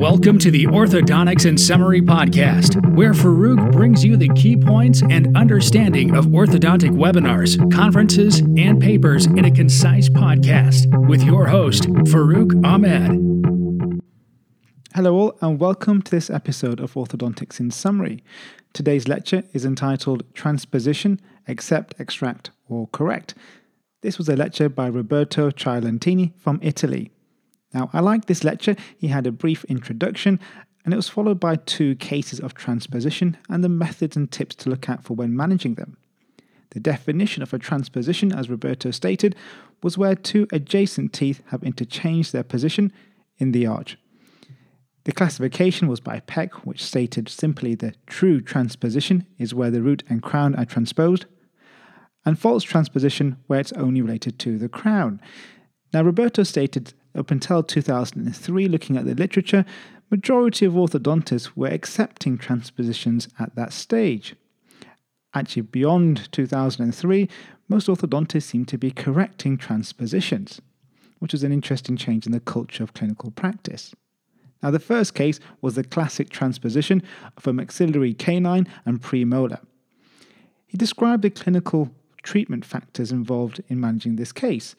Welcome to the Orthodontics in Summary podcast, where Farouk brings you the key points and understanding of orthodontic webinars, conferences, and papers in a concise podcast with your host, Farouk Ahmed. Hello, all, and welcome to this episode of Orthodontics in Summary. Today's lecture is entitled Transposition, Accept, Extract, or Correct. This was a lecture by Roberto Ciarlantini from Italy. Now, I liked this lecture. He had a brief introduction, and it was followed by two cases of transposition and the methods and tips to look out for when managing them. The definition of a transposition, as Roberto stated, was where two adjacent teeth have interchanged their position in the arch. The classification was by Peck, which stated simply the true transposition is where the root and crown are transposed, and false transposition where it's only related to the crown. Now, Roberto stated up until 2003, looking at the literature, majority of orthodontists were accepting transpositions at that stage. Actually, beyond 2003, most orthodontists seem to be correcting transpositions, which is an interesting change in the culture of clinical practice. Now, the first case was the classic transposition of a maxillary canine and premolar. He described the clinical treatment factors involved in managing this case.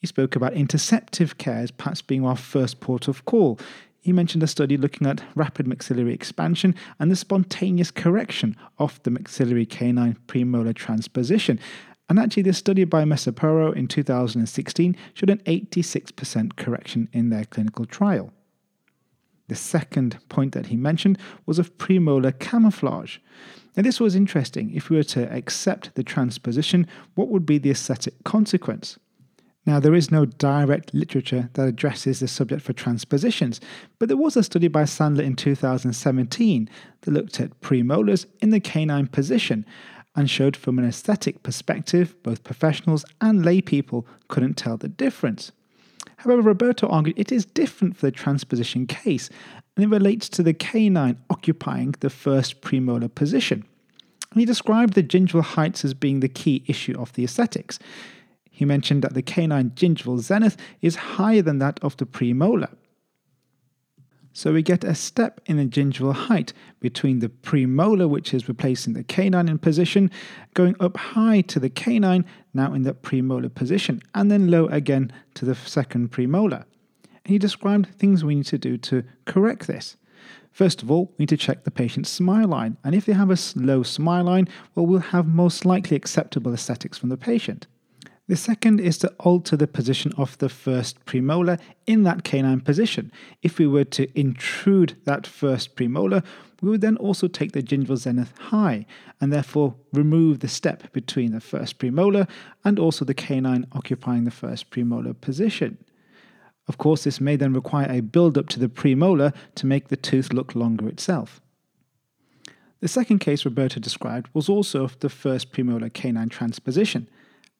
He spoke about interceptive care as perhaps being our first port of call. He mentioned a study looking at rapid maxillary expansion and the spontaneous correction of the maxillary canine premolar transposition. And actually, this study by Maspero in 2016 showed an 86% correction in their clinical trial. The second point that he mentioned was of premolar camouflage. Now, this was interesting. If we were to accept the transposition, what would be the aesthetic consequence? Now, there is no direct literature that addresses the subject for transpositions, but there was a study by Sandler in 2017 that looked at premolars in the canine position and showed from an aesthetic perspective, both professionals and lay people couldn't tell the difference. However, Roberto argued it is different for the transposition case, and it relates to the canine occupying the first premolar position. And he described the gingival heights as being the key issue of the aesthetics. He mentioned that the canine gingival zenith is higher than that of the premolar. So we get a step in the gingival height between the premolar, which is replacing the canine in position, going up high to the canine, now in the premolar position, and then low again to the second premolar. And he described things we need to do to correct this. First of all, we need to check the patient's smile line, and if they have a low smile line, well, we'll have most likely acceptable aesthetics from the patient. The second is to alter the position of the first premolar in that canine position. If we were to intrude that first premolar, we would then also take the gingival zenith high and therefore remove the step between the first premolar and also the canine occupying the first premolar position. Of course, this may then require a build up to the premolar to make the tooth look longer itself. The second case Roberto described was also of the first premolar canine transposition.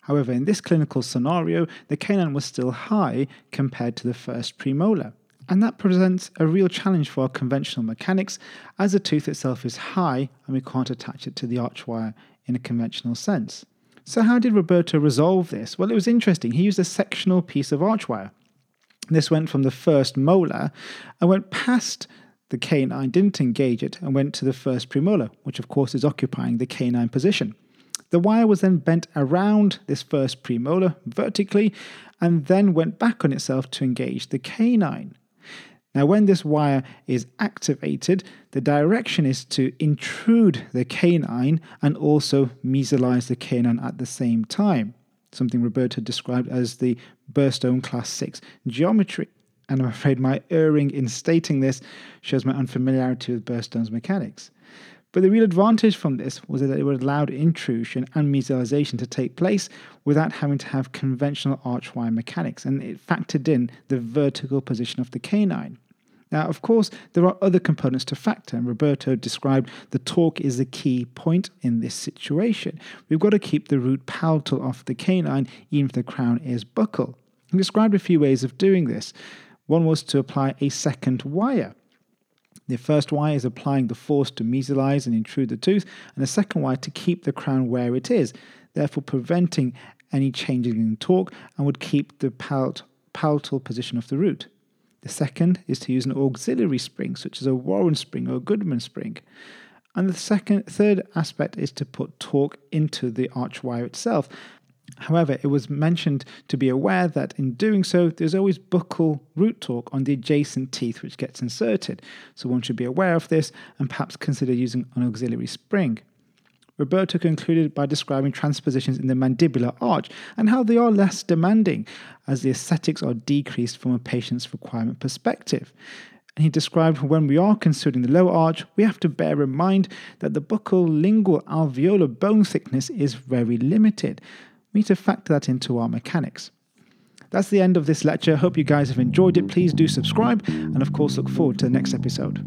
However, in this clinical scenario, the canine was still high compared to the first premolar. And that presents a real challenge for our conventional mechanics as the tooth itself is high and we can't attach it to the arch wire in a conventional sense. So, how did Roberto resolve this? Well, it was interesting. He used a sectional piece of arch wire. This went from the first molar and went past the canine, didn't engage it, and went to the first premolar, which of course is occupying the canine position. The wire was then bent around this first premolar vertically and then went back on itself to engage the canine. Now, when this wire is activated, the direction is to intrude the canine and also mesialize the canine at the same time, something Roberto described as the Burstone Class 6 geometry. And I'm afraid my erring in stating this shows my unfamiliarity with Burstone's mechanics. But the real advantage from this was that it would allow intrusion and mesialization to take place without having to have conventional arch wire mechanics, and it factored in the vertical position of the canine. Now, of course, there are other components to factor, and Roberto described the torque is the key point in this situation. We've got to keep the root palatal off the canine, even if the crown is buccal. He described a few ways of doing this. One was to apply a second wire. The first wire is applying the force to mesialize and intrude the tooth, and the second wire to keep the crown where it is, therefore preventing any changes in torque and would keep the palatal position of the root. The second is to use an auxiliary spring, such as a Warren spring or a Goodman spring. And the second, third aspect is to put torque into the arch wire itself. However, it was mentioned to be aware that in doing so, there's always buccal root torque on the adjacent teeth which gets inserted. So one should be aware of this and perhaps consider using an auxiliary spring. Roberto concluded by describing transpositions in the mandibular arch and how they are less demanding as the aesthetics are decreased from a patient's requirement perspective. And he described when we are considering the lower arch, we have to bear in mind that the buccal lingual alveolar bone thickness is very limited. We need to factor that into our mechanics. That's the end of this lecture. Hope you guys have enjoyed it. Please do subscribe and, of course, look forward to the next episode.